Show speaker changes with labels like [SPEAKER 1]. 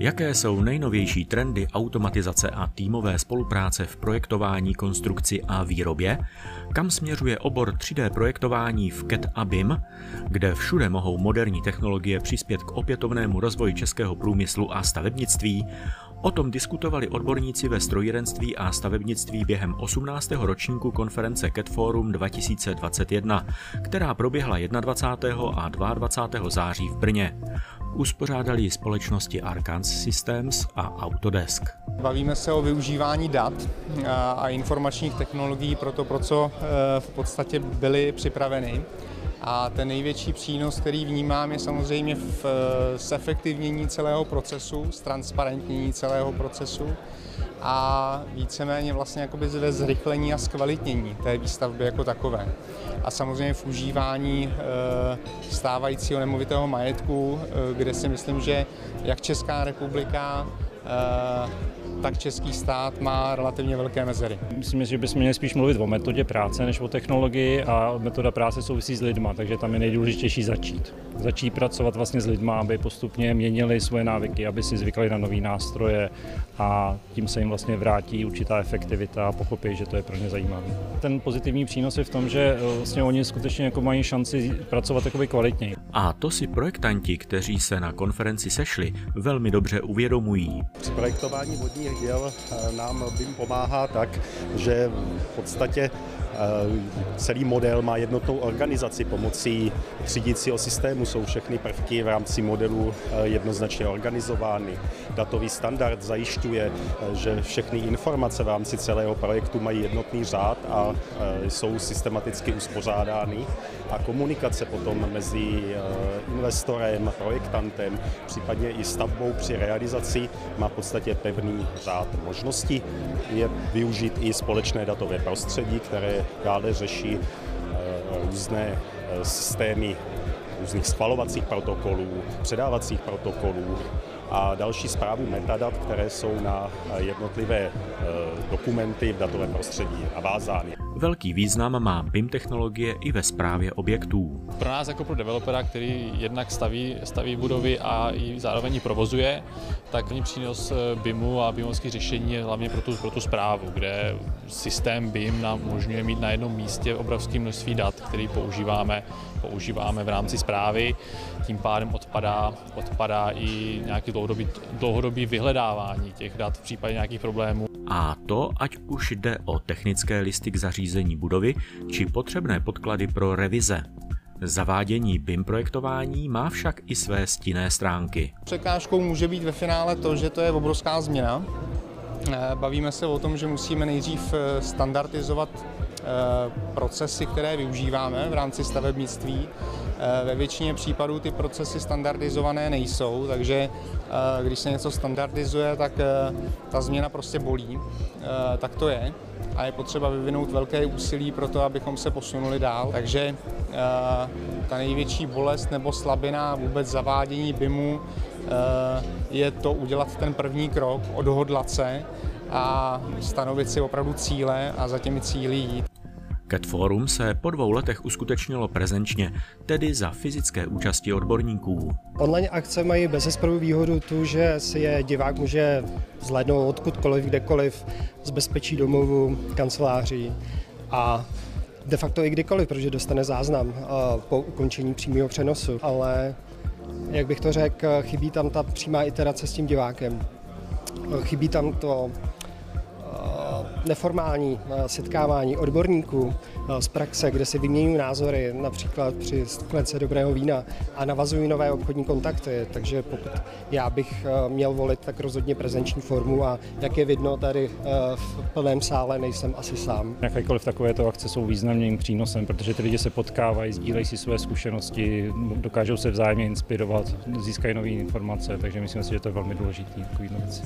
[SPEAKER 1] Jaké jsou nejnovější trendy automatizace a týmové spolupráce v projektování, konstrukci a výrobě? Kam směřuje obor 3D projektování v CAT a BIM, kde všude mohou moderní technologie přispět k opětovnému rozvoji českého průmyslu a stavebnictví? O tom diskutovali odborníci ve strojírenství a stavebnictví během 18. ročníku konference CAT Forum 2021, která proběhla 21. a 22. září v Brně. Uspořádali ji společnosti Arcans Systems a Autodesk.
[SPEAKER 2] Bavíme se o využívání dat a informačních technologií pro to, pro co e, v podstatě byly připraveny. A ten největší přínos, který vnímám, je samozřejmě v zefektivnění celého procesu, ztransparentnění celého procesu a víceméně vlastně jakoby ve zrychlení a zkvalitnění té výstavby jako takové. A samozřejmě v užívání eh, stávajícího nemovitého majetku, eh, kde si myslím, že jak Česká republika, eh, tak český stát má relativně velké mezery.
[SPEAKER 3] Myslím, že bychom měli spíš mluvit o metodě práce než o technologii a metoda práce souvisí s lidma, takže tam je nejdůležitější začít. Začít pracovat vlastně s lidma, aby postupně měnili svoje návyky, aby si zvykli na nové nástroje a tím se jim vlastně vrátí určitá efektivita a pochopí, že to je pro ně zajímavé. Ten pozitivní přínos je v tom, že eh, vlastně oni skutečně jako mají šanci pracovat takový kvalitněji.
[SPEAKER 1] A to si projektanti, kteří se na konferenci sešli, velmi dobře uvědomují.
[SPEAKER 4] Při projektování vodní těch děl eh, nám BIM pomáhá tak, že v podstatě celý model má jednotnou organizaci pomocí třídícího systému. Jsou všechny prvky v rámci modelu eh, jednoznačně organizovány. Datový standard zajišťuje, že všechny informace v rámci celého projektu mají jednotný řád a jsou systematicky uspořádány. A komunikace potom mezi investorem, projektantem, případně i stavbou při realizaci má v podstatě pevný řád možností je využít i společné datové prostředí, které dále řeší eh, různé eh, systémy různých schvalovacích protokolů, předávacích protokolů a další zprávu metadat, které jsou na jednotlivé eh, dokumenty v datovém prostředí navázány.
[SPEAKER 1] Velký význam má BIM technologie i ve správě objektů.
[SPEAKER 5] Pro nás jako pro developera, který jednak staví, staví budovy a i zároveň ji provozuje, tak není přínos eh, BIMu a BIMovských řešení je hlavně pro tu, pro tu zprávu, kde systém BIM nám umožňuje mít na jednom místě obrovské množství dat, který používáme, používáme v rámci zprávy. Tím pádem odpadá, odpadá i nějaký dlouhodobý, dlouhodobý vyhledávání těch dat v případě nějakých problémů.
[SPEAKER 1] A to, ať už jde o technické listy k zařízení budovy, či potřebné podklady pro revize. Zavádění BIM projektování má však i své stinné stránky.
[SPEAKER 2] Překážkou může být ve finále to, že to je obrovská změna. Eh, bavíme se o tom, že musíme nejdřív eh, standardizovat eh, procesy, které využíváme v rámci stavebnictví. Ve většině případů ty procesy standardizované nejsou, takže když se něco standardizuje, tak ta změna prostě bolí. Tak to je a je potřeba vyvinout velké úsilí pro to, abychom se posunuli dál. Takže eh, ta největší bolest nebo slabina vůbec zavádění BIMu eh, je to udělat ten první krok, odhodlat se a stanovit si opravdu cíle a za těmi cíly jít.
[SPEAKER 1] Cat Forum se po dvou letech uskutečnilo prezenčně, tedy za fyzické účasti odborníků.
[SPEAKER 6] Online akce mají bezesporu výhodu tu, že si je divák může zhlédnout odkudkoliv, kdekoliv, z bezpečí domovu, kanceláří a de facto i kdykoliv, protože dostane záznam eh, po ukončení přímého přenosu, ale jak bych to řekl, chybí tam ta přímá iterace s tím divákem. Chybí tam to neformální eh, setkávání odborníků eh, z praxe, kde si vyměňují názory, například při sklence dobrého vína a navazují nové obchodní kontakty. Takže pokud já bych eh, měl volit, tak rozhodně prezenční formu a jak je vidno tady v plném sále, nejsem asi sám.
[SPEAKER 3] Jakékoliv takovéto akce jsou významným přínosem, protože ty lidi se potkávají, sdílejí si své zkušenosti, dokážou se vzájemně inspirovat, získají nové informace, takže myslím si, že to je velmi důležité. Takový věci.